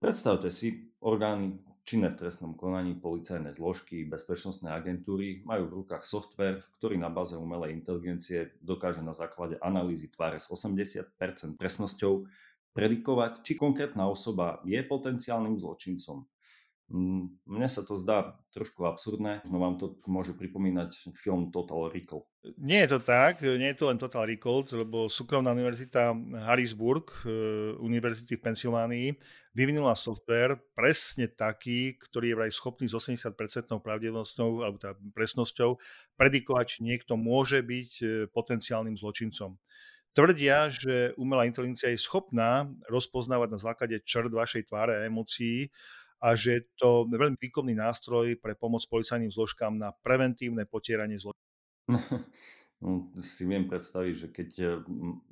Predstavte si, orgány činné v trestnom konaní, policajné zložky, bezpečnostné agentúry majú v rukách software, ktorý na báze umelej inteligencie dokáže na základe analýzy tváre s 80% presnosťou predikovať, či konkrétna osoba je potenciálnym zločincom. Mm, mne sa to zdá trošku absurdné, no vám to môže pripomínať film Total Recall. Nie je to tak, nie je to len Total Recall, lebo súkromná univerzita Harrisburg, e, univerzity v Pensylvánii, vyvinula software presne taký, ktorý je vraj schopný s 80% pravdivosťou alebo teda presnosťou predikovať, či niekto môže byť e, potenciálnym zločincom. Tvrdia, že umelá inteligencia je schopná rozpoznávať na základe črt vašej tváre a emócií a že je to veľmi výkonný nástroj pre pomoc policajným zložkám na preventívne potieranie zločinu. No, si viem predstaviť, že keď e,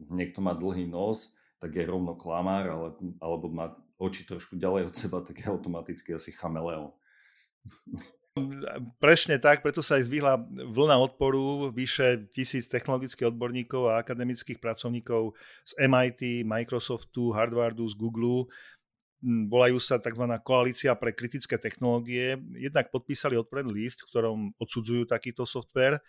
niekto má dlhý nos, tak je rovno klamár, ale, alebo má oči trošku ďalej od seba, tak je automaticky asi chameleon. Presne tak, preto sa aj zvýhla vlna odporu vyše tisíc technologických odborníkov a akademických pracovníkov z MIT, Microsoftu, Harvardu, z Google, volajú sa tzv. koalícia pre kritické technológie. Jednak podpísali otvorený list, v ktorom odsudzujú takýto software.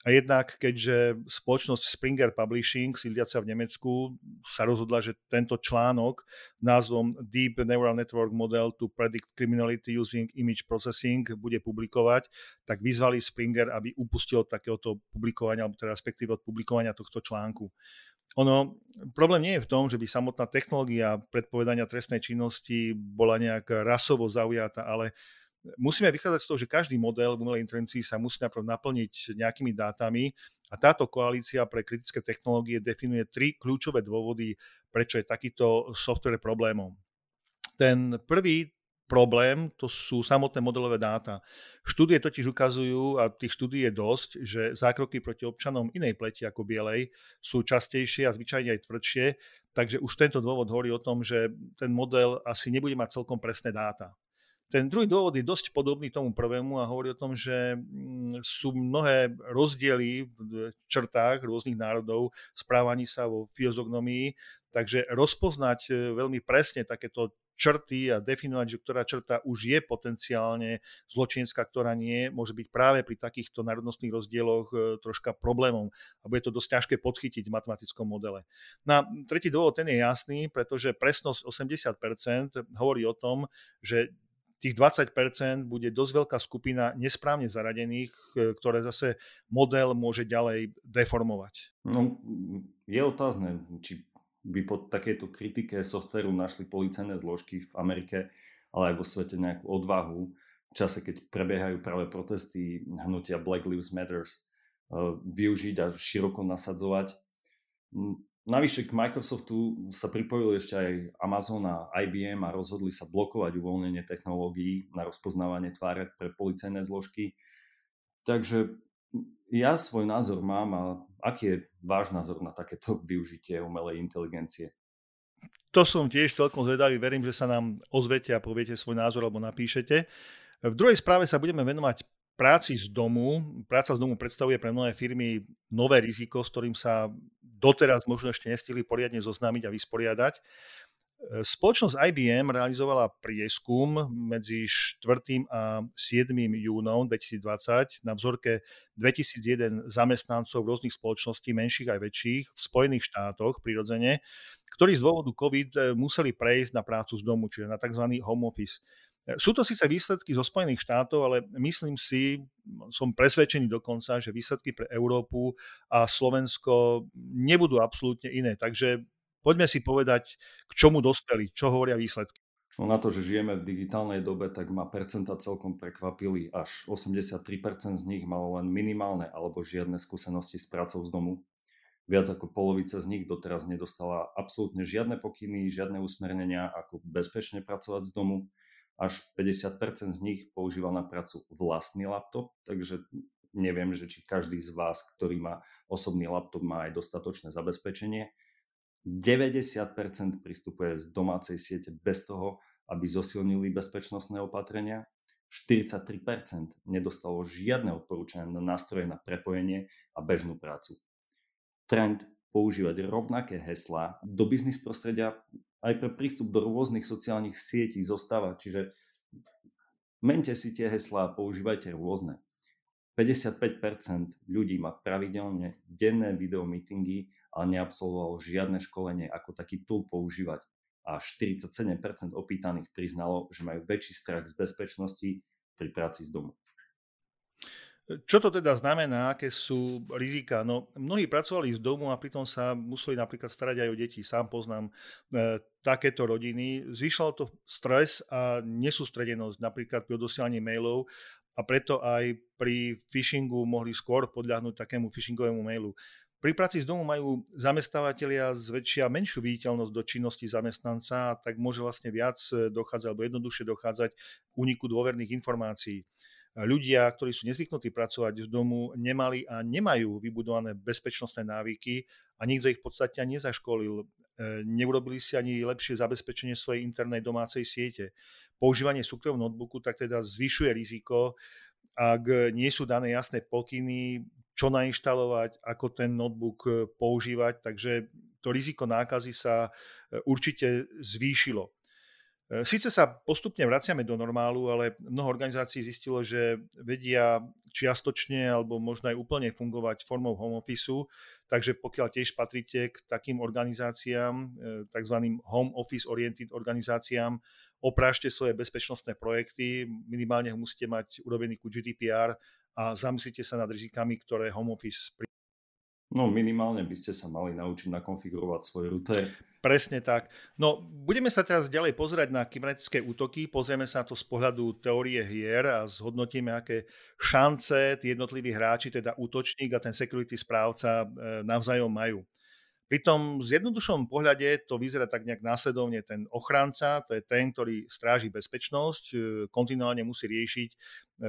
A jednak, keďže spoločnosť Springer Publishing, sídliaca v Nemecku, sa rozhodla, že tento článok názvom Deep Neural Network Model to Predict Criminality Using Image Processing bude publikovať, tak vyzvali Springer, aby upustil takéhoto publikovania, alebo teda respektíve od publikovania tohto článku. Ono, problém nie je v tom, že by samotná technológia predpovedania trestnej činnosti bola nejak rasovo zaujatá, ale musíme vychádzať z toho, že každý model v umelej inteligencii sa musí najprv naplniť nejakými dátami a táto koalícia pre kritické technológie definuje tri kľúčové dôvody, prečo je takýto software problémom. Ten prvý problém, to sú samotné modelové dáta. Štúdie totiž ukazujú, a tých štúdí je dosť, že zákroky proti občanom inej pleti ako bielej sú častejšie a zvyčajne aj tvrdšie, takže už tento dôvod hovorí o tom, že ten model asi nebude mať celkom presné dáta. Ten druhý dôvod je dosť podobný tomu prvému a hovorí o tom, že mm, sú mnohé rozdiely v črtách rôznych národov, správaní sa vo fyziognomii, takže rozpoznať e, veľmi presne takéto črty a definovať, že ktorá črta už je potenciálne zločinska, ktorá nie, môže byť práve pri takýchto národnostných rozdieloch e, troška problémom a bude to dosť ťažké podchytiť v matematickom modele. Na tretí dôvod ten je jasný, pretože presnosť 80% hovorí o tom, že tých 20% bude dosť veľká skupina nesprávne zaradených, e, ktoré zase model môže ďalej deformovať. No, je otázne, či by po takejto kritike softveru našli policajné zložky v Amerike, ale aj vo svete nejakú odvahu v čase, keď prebiehajú práve protesty hnutia Black Lives Matters, eh, využiť a široko nasadzovať. Navyše k Microsoftu sa pripojili ešte aj Amazon a IBM a rozhodli sa blokovať uvoľnenie technológií na rozpoznávanie tváre pre policajné zložky. Takže ja svoj názor mám a aký je váš názor na takéto využitie umelej inteligencie? To som tiež celkom zvedavý, verím, že sa nám ozvete a poviete svoj názor alebo napíšete. V druhej správe sa budeme venovať práci z domu. Práca z domu predstavuje pre mnohé firmy nové riziko, s ktorým sa doteraz možno ešte nestihli poriadne zoznámiť a vysporiadať. Spoločnosť IBM realizovala prieskum medzi 4. a 7. júnom 2020 na vzorke 2001 zamestnancov rôznych spoločností, menších aj väčších, v Spojených štátoch prirodzene, ktorí z dôvodu COVID eh, museli prejsť na prácu z domu, čiže na tzv. home office. Eh, sú to síce výsledky zo Spojených štátov, ale myslím si, som presvedčený dokonca, že výsledky pre Európu a Slovensko nebudú absolútne iné. Takže Poďme si povedať, k čomu dospeli, čo hovoria výsledky. No na to, že žijeme v digitálnej dobe, tak ma percenta celkom prekvapili. Až 83% z nich malo len minimálne alebo žiadne skúsenosti s prácou z domu. Viac ako polovica z nich doteraz nedostala absolútne žiadne pokyny, žiadne usmernenia, ako bezpečne pracovať z domu. Až 50% z nich používa na prácu vlastný laptop, takže neviem, že či každý z vás, ktorý má osobný laptop, má aj dostatočné zabezpečenie. 90% pristupuje z domácej siete bez toho, aby zosilnili bezpečnostné opatrenia. 43% nedostalo žiadne odporúčania na nástroje na prepojenie a bežnú prácu. Trend používať rovnaké heslá do biznis prostredia aj pre prístup do rôznych sociálnych sietí zostáva, čiže mente si tie heslá a používajte rôzne. 55% ľudí má pravidelne denné videomeetingy, ale neabsolvovalo žiadne školenie, ako taký tool používať a 47% opýtaných priznalo, že majú väčší strach z bezpečnosti pri práci z domu. Čo to teda znamená, aké sú rizika? No, mnohí pracovali z domu a pritom sa museli napríklad starať aj o deti. Sám poznám e, takéto rodiny. Zvyšalo to stres a nesústredenosť napríklad pri odosielaní mailov a preto aj pri phishingu mohli skôr podľahnúť takému phishingovému mailu. Pri práci z domu majú zamestnávateľia zväčšia menšiu viditeľnosť do činnosti zamestnanca, tak môže vlastne viac e, dochádzať alebo jednoduchšie dochádzať k úniku dôverných informácií. Ľudia, ktorí sú nezvyknutí pracovať z domu, nemali a nemajú vybudované bezpečnostné návyky a nikto ich v podstate ani nezaškolil. E, neurobili si ani lepšie zabezpečenie svojej internej domácej siete. Používanie súkromného notebooku tak teda zvyšuje riziko, ak nie sú dané jasné pokyny, čo nainštalovať, ako ten notebook e, používať, takže to riziko nákazy sa e, určite zvýšilo. E, Sice sa postupne vraciame do normálu, ale mnoho organizácií zistilo, že vedia čiastočne alebo možno aj úplne fungovať formou home office, takže pokiaľ tiež patríte k takým organizáciám, tzv. home office oriented organizáciám, oprášte svoje bezpečnostné projekty, minimálne musíte mať urobený ku GDPR a zamyslite sa nad rizikami, ktoré home office. No minimálne by ste sa mali naučiť nakonfigurovať svoj router. Presne tak. No, budeme sa teraz ďalej pozerať na kybernetické útoky, pozrieme sa na to z pohľadu teórie hier a zhodnotíme, aké šance tí jednotliví hráči, teda útočník a ten security správca e, navzájom majú. Pri tom zjednodušenom pohľade to vyzerá tak nejak následovne. Ten ochranca, to je ten, ktorý stráži bezpečnosť, e, kontinuálne musí riešiť e,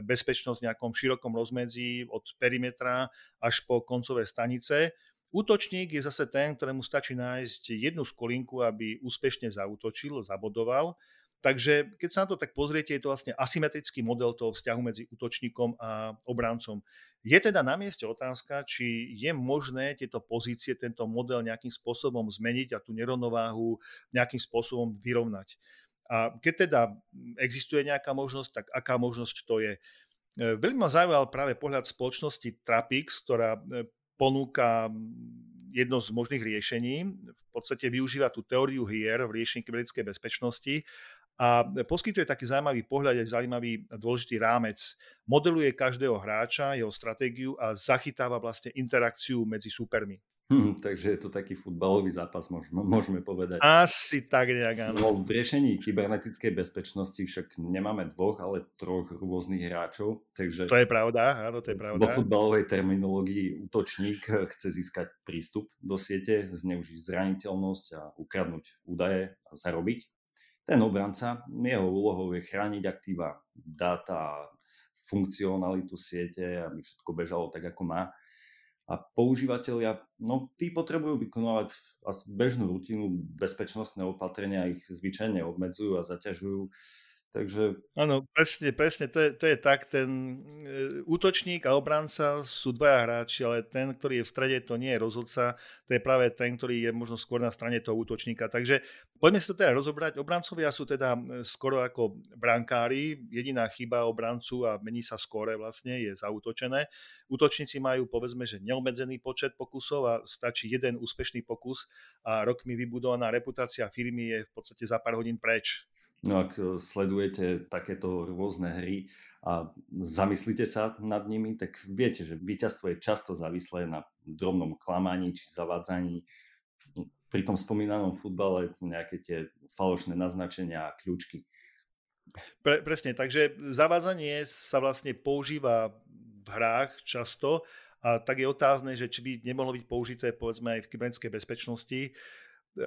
bezpečnosť v nejakom širokom rozmedzi od perimetra až po koncové stanice. Útočník je zase ten, ktorému stačí nájsť jednu skolinku, aby úspešne zautočil, zabodoval Takže keď sa na to tak pozriete, je to vlastne asymetrický model toho vzťahu medzi útočníkom a obrancom. Je teda na mieste otázka, či je možné tieto pozície, tento model nejakým spôsobom zmeniť a tú nerovnováhu nejakým spôsobom vyrovnať. A keď teda existuje nejaká možnosť, tak aká možnosť to je? E, veľmi ma zaujal práve pohľad spoločnosti Trapix, ktorá e, ponúka jedno z možných riešení. V podstate využíva tú teóriu hier v riešení kybernetickej bezpečnosti a poskytuje taký zaujímavý pohľad, aj zaujímavý dôležitý rámec. Modeluje každého hráča, jeho stratégiu a zachytáva vlastne interakciu medzi supermi. Hm, takže je to taký futbalový zápas, môžeme, môžeme povedať. Asi tak nejak, áno. No, v riešení kybernetickej bezpečnosti však nemáme dvoch, ale troch rôznych hráčov. Takže to je pravda, áno, to je pravda. Vo futbalovej terminológii útočník chce získať prístup do siete, zneužiť zraniteľnosť a ukradnúť údaje a zarobiť ten obranca, jeho úlohou je chrániť aktíva, dáta, funkcionalitu siete, aby všetko bežalo tak, ako má. A používateľia, no tí potrebujú vykonávať bežnú rutinu, bezpečnostné opatrenia ich zvyčajne obmedzujú a zaťažujú Takže... Áno, presne, presne, to je, to je tak, ten e, útočník a obranca sú dvaja hráči, ale ten, ktorý je v strede, to nie je rozhodca, to je práve ten, ktorý je možno skôr na strane toho útočníka. Takže poďme si to teda rozobrať. Obrancovia sú teda skoro ako brankári, jediná chyba obrancu a mení sa skore vlastne, je zautočené. Útočníci majú povedzme, že neobmedzený počet pokusov a stačí jeden úspešný pokus a rokmi vybudovaná reputácia firmy je v podstate za pár hodín preč. No ak e, sledujete takéto rôzne hry a zamyslíte sa nad nimi, tak viete, že víťazstvo je často závislé na drobnom klamaní či zavádzaní. Pri tom spomínanom futbale nejaké tie falošné naznačenia a kľúčky. Pre, presne, takže zavádzanie sa vlastne používa v hrách často a tak je otázne, že či by nemohlo byť použité povedzme aj v kybernetickej bezpečnosti.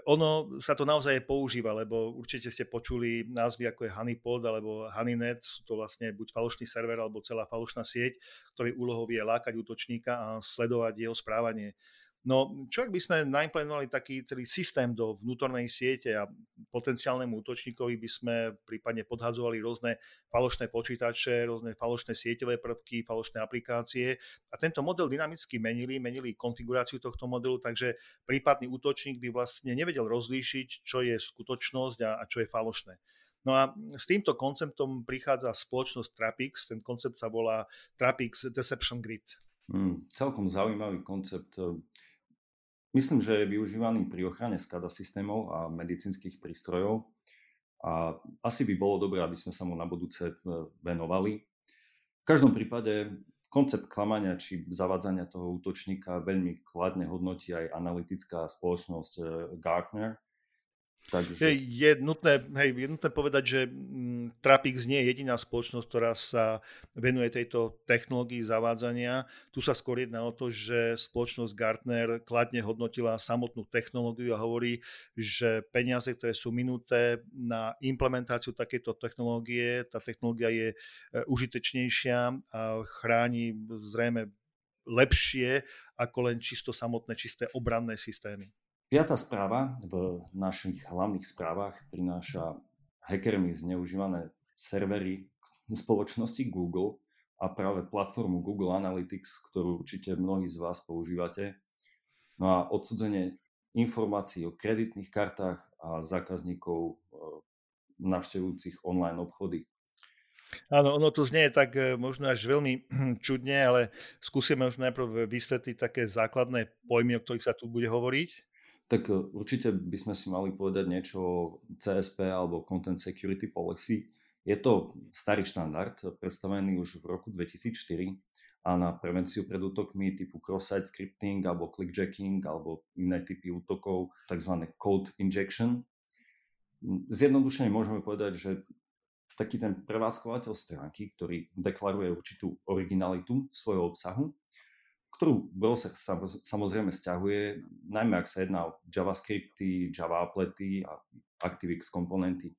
Ono sa to naozaj používa, lebo určite ste počuli názvy ako je Honeypot alebo Honeynet, sú to vlastne buď falošný server alebo celá falošná sieť, ktorý úlohou je lákať útočníka a sledovať jeho správanie. No, čo ak by sme naimplementovali taký celý systém do vnútornej siete a potenciálnemu útočníkovi by sme prípadne podhadzovali rôzne falošné počítače, rôzne falošné sieťové prvky, falošné aplikácie a tento model dynamicky menili, menili konfiguráciu tohto modelu, takže prípadný útočník by vlastne nevedel rozlíšiť, čo je skutočnosť a, a čo je falošné. No a s týmto konceptom prichádza spoločnosť Trapix, ten koncept sa volá Trapix Deception Grid. Hmm, celkom zaujímavý koncept. Myslím, že je využívaný pri ochrane SCADA systémov a medicínskych prístrojov a asi by bolo dobré, aby sme sa mu na budúce e, venovali. V každom prípade koncept klamania či zavádzania toho útočníka veľmi kladne hodnotí aj analytická spoločnosť e, Gartner, Takže... Je, nutné, hej, je nutné povedať, že mm, Trapix nie je jediná spoločnosť, ktorá sa venuje tejto technológii zavádzania. Tu sa skôr jedná o to, že spoločnosť Gartner kladne hodnotila samotnú technológiu a hovorí, že peniaze, ktoré sú minuté na implementáciu takéto technológie, tá technológia je e, užitečnejšia a chráni zrejme lepšie ako len čisto samotné, čisté obranné systémy. Piatá správa v našich hlavných správach prináša hackermi zneužívané servery spoločnosti Google a práve platformu Google Analytics, ktorú určite mnohí z vás používate. No a odsudzenie informácií o kreditných kartách a zákazníkov e, navštevujúcich online obchody. Áno, ono to znie tak e, možno až veľmi čudne, ale skúsime už najprv vysvetliť také základné pojmy, o ktorých sa tu bude hovoriť. Tak e, určite by sme si mali povedať niečo o CSP alebo Content Security Policy. Je to starý štandard, predstavený už v roku 2004 a na prevenciu pred útokmi typu cross-site scripting alebo clickjacking alebo iné typy útokov, tzv. code injection. Zjednodušene môžeme povedať, že taký ten prevádzkovateľ stránky, ktorý deklaruje určitú originalitu svojho obsahu, ktorú browser samozrejme stiahuje, najmä ak sa jedná o JavaScripty, Java applety a ActiveX komponenty.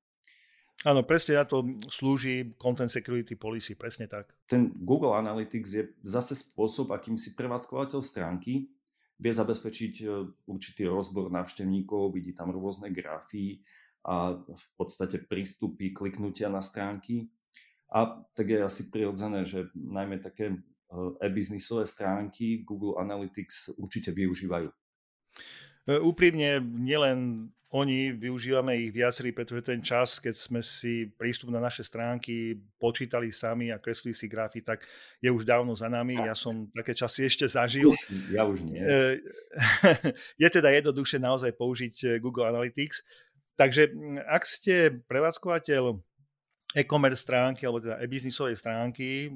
Áno, presne na to slúži Content Security Policy, presne tak. Ten Google Analytics je zase spôsob, akým si prevádzkovateľ stránky vie zabezpečiť e, určitý rozbor návštevníkov, vidí tam rôzne grafy a v podstate prístupy, kliknutia na stránky. A tak je asi prirodzené, že najmä také e-biznisové stránky Google Analytics určite využívajú. E, úprimne, nielen oni, využívame ich viacerí, pretože ten čas, keď sme si prístup na naše stránky počítali sami a kreslili si grafy, tak je už dávno za nami. Ja som také časy ešte zažil. Ja už nie. E, je teda jednoduchšie naozaj použiť e, Google Analytics. Takže ak ste prevádzkovateľ e-commerce stránky alebo teda e-biznisovej stránky,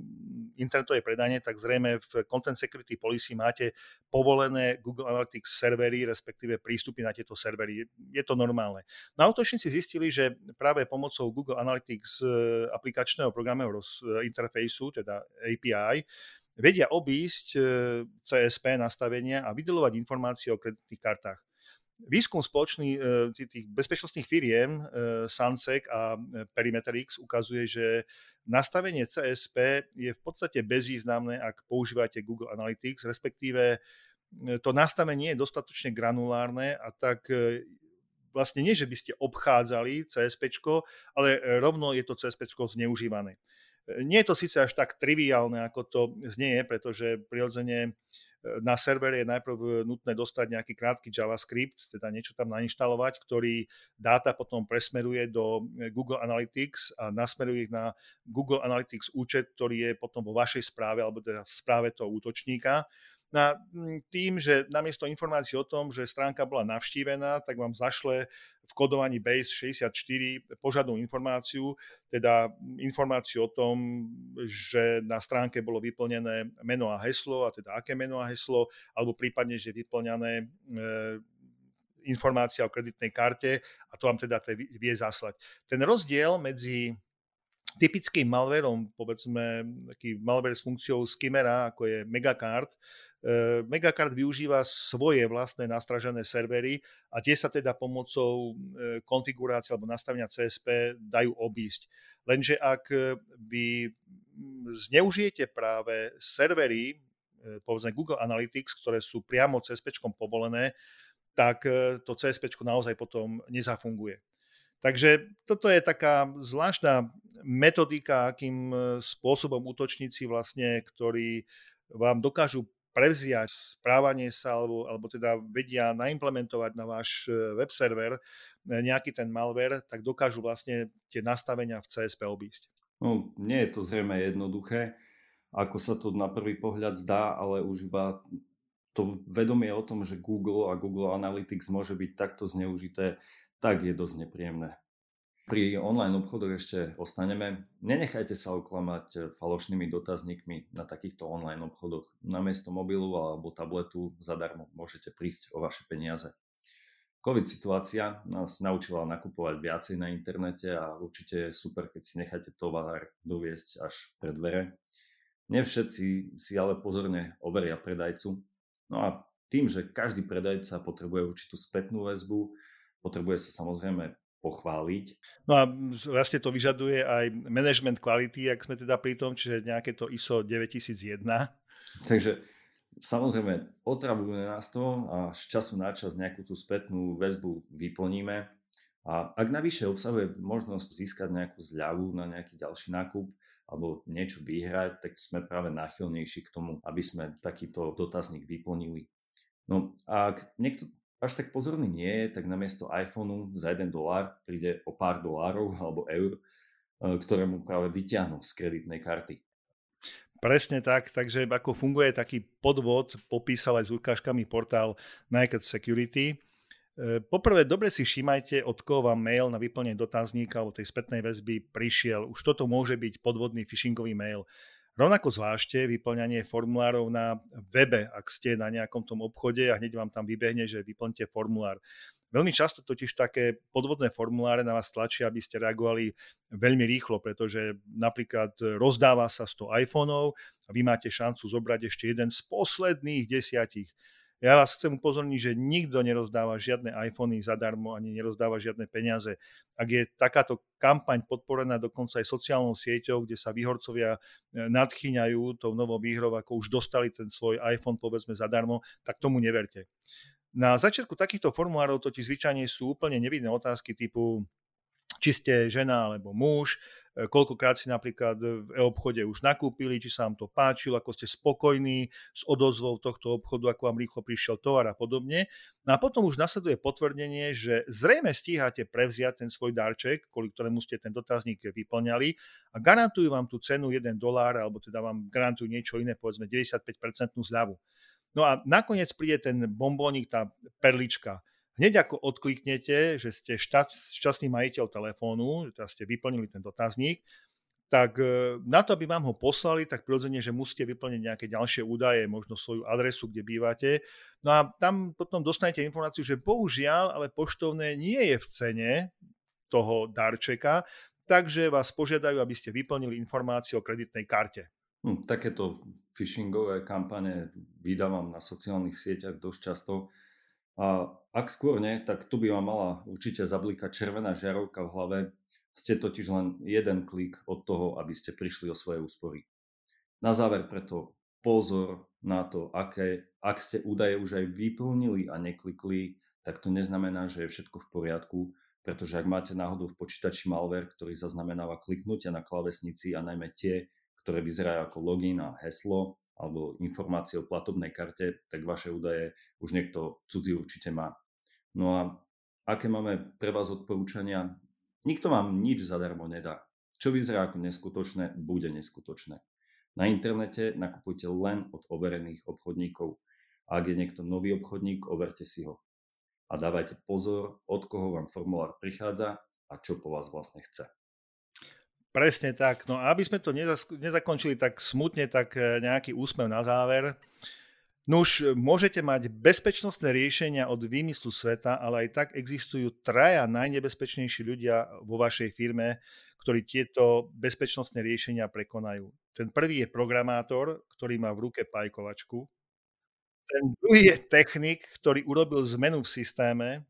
internetovej predanie, tak zrejme v Content Security Policy máte povolené Google Analytics servery, respektíve prístupy na tieto servery. Je to normálne. Na no útočníci zistili, že práve pomocou Google Analytics e, aplikačného programového e, interfejsu, teda API, vedia obísť e, CSP nastavenia a vydelovať informácie o kreditných kartách. Výskum spoločný e, tých bezpečnostných firiem e, Sansec a e, Perimetrix ukazuje, že nastavenie CSP je v podstate bezvýznamné, ak používate Google Analytics, respektíve to nastavenie je dostatočne granulárne a tak vlastne nie, že by ste obchádzali CSP, ale rovno je to CSP zneužívané. Nie je to síce až tak triviálne, ako to znie, pretože prirodzene na servere je najprv nutné dostať nejaký krátky JavaScript, teda niečo tam nainštalovať, ktorý dáta potom presmeruje do Google Analytics a nasmeruje ich na Google Analytics účet, ktorý je potom vo vašej správe alebo teda správe toho útočníka na tým, že namiesto informácií o tom, že stránka bola navštívená, tak vám zašle v kodovaní Base 64 požadnú informáciu, teda informáciu o tom, že na stránke bolo vyplnené meno a heslo, a teda aké meno a heslo, alebo prípadne, že je vyplňané e, informácia o kreditnej karte a to vám teda vie zaslať. Ten rozdiel medzi typickým malverom, povedzme taký malware s funkciou skimmera, ako je Megacard, Megacard využíva svoje vlastné nastražené servery a tie sa teda pomocou e, konfigurácie alebo nastavenia CSP dajú obísť. Lenže ak vy zneužijete práve servery, povedzme Google Analytics, ktoré sú priamo CSP povolené, tak to CSP naozaj potom nezafunguje. Takže toto je taká zvláštna metodika, akým spôsobom útočníci vlastne, ktorí vám dokážu prevziať správanie sa alebo, alebo teda vedia naimplementovať na váš e, web server e, nejaký ten malware, tak dokážu vlastne tie nastavenia v CSP obísť. No, nie je to zrejme jednoduché, ako sa to na prvý pohľad zdá, ale už iba to vedomie o tom, že Google a Google Analytics môže byť takto zneužité, tak je dosť nepríjemné. Pri online obchodoch ešte ostaneme. Nenechajte sa oklamať eh, falošnými dotazníkmi na takýchto online obchodoch. Namiesto mobilu alebo tabletu zadarmo môžete prísť o vaše peniaze. COVID situácia nás naučila nakupovať viacej na internete a určite je super, keď si necháte tovar doviesť až pred dvere. Nevšetci si ale pozorne overia predajcu. No a tým, že každý predajca potrebuje určitú spätnú väzbu, potrebuje sa samozrejme pochváliť. No a vlastne to vyžaduje aj management kvality, ak sme teda pri tom, čiže nejaké to ISO 9001. Takže samozrejme otravuje nás to a z času na čas nejakú tú spätnú väzbu vyplníme. A ak navyše obsahuje možnosť získať nejakú zľavu na nejaký ďalší nákup alebo niečo vyhrať, tak sme práve náchylnejší k tomu, aby sme takýto dotazník vyplnili. No a ak niekto až tak pozorný nie je, tak namiesto iPhoneu za 1 dolár príde o pár dolárov alebo eur, e, ktoré mu práve vyťahnú z kreditnej karty. Presne tak, takže ako funguje taký podvod, popísal aj s ukážkami portál Naked Security. E, poprvé, dobre si všímajte, od koho vám mail na vyplnenie dotazníka alebo tej spätnej väzby prišiel. Už toto môže byť podvodný phishingový mail. Rovnako zvážte vyplňanie formulárov na webe, ak ste na nejakom tom obchode a hneď vám tam vybehne, že vyplňte formulár. Veľmi často totiž také podvodné formuláre na vás tlačia, aby ste reagovali veľmi rýchlo, pretože napríklad rozdáva sa 100 iPhoneov a vy máte šancu zobrať ešte jeden z posledných desiatich. Ja vás chcem upozorniť, že nikto nerozdáva žiadne iPhony zadarmo ani nerozdáva žiadne peniaze. Ak je takáto kampaň podporená dokonca aj sociálnou sieťou, kde sa výhorcovia e, nadchýňajú tou novou výhrou, ako už dostali ten svoj iPhone povedzme zadarmo, tak tomu neverte. Na začiatku takýchto formulárov totiž zvyčajne sú úplne nevidné otázky typu či ste žena alebo muž, koľkokrát si napríklad v e-obchode už nakúpili, či sa vám to páčilo, ako ste spokojní s odozvou tohto obchodu, ako vám rýchlo prišiel tovar a podobne. No a potom už nasleduje potvrdenie, že zrejme stíhate prevziať ten svoj darček, kvôli ktorému ste ten dotazník vyplňali a garantujú vám tú cenu 1 dolár, alebo teda vám garantujú niečo iné, povedzme 95% zľavu. No a nakoniec príde ten bombónik, tá perlička. Hneď ako odkliknete, že ste štát, šťastný majiteľ telefónu, že teda ste vyplnili ten dotazník, tak e, na to, aby vám ho poslali, tak prirodzene, že musíte vyplniť nejaké ďalšie údaje, možno svoju adresu, kde bývate. No a tam potom dostanete informáciu, že bohužiaľ, ale poštovné nie je v cene toho darčeka, takže vás požiadajú, aby ste vyplnili informáciu o kreditnej karte. Hm, takéto phishingové kampane vydávam na sociálnych sieťach dosť často a ak skôr nie, tak tu by vám mala určite zablikať červená žiarovka v hlave. Ste totiž len jeden klik od toho, aby ste prišli o svoje úspory. Na záver preto pozor na to, aké, ak ste údaje už aj vyplnili a neklikli, tak to neznamená, že je všetko v poriadku, pretože ak máte náhodou v počítači malware, ktorý zaznamenáva kliknutia na klavesnici a najmä tie, ktoré vyzerajú ako login a heslo, alebo informácie o platobnej karte, tak vaše údaje už niekto cudzí určite má. No a aké máme pre vás odporúčania? Nikto vám nič zadarmo nedá. Čo vyzerá ako neskutočné, bude neskutočné. Na internete nakupujte len od overených obchodníkov. Ak je niekto nový obchodník, overte si ho. A dávajte pozor, od koho vám formulár prichádza a čo po vás vlastne chce. Presne tak. No a aby sme to nezakončili tak smutne, tak e, nejaký úsmev na záver. Nuž, môžete mať bezpečnostné riešenia od výmyslu sveta, ale aj tak existujú traja najnebezpečnejší ľudia vo vašej firme, ktorí tieto bezpečnostné riešenia prekonajú. Ten prvý je programátor, ktorý má v ruke pajkovačku. Ten druhý je technik, ktorý urobil zmenu v systéme.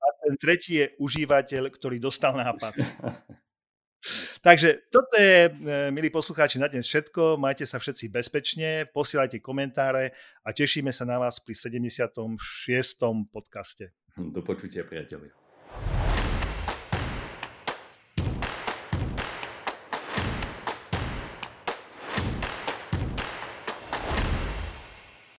A ten tretí je užívateľ, ktorý dostal nápad. Takže toto je, e, milí poslucháči, na dnes všetko. Majte sa všetci bezpečne, posielajte komentáre a tešíme sa na vás pri 76. podcaste. Do počutia, priatelia.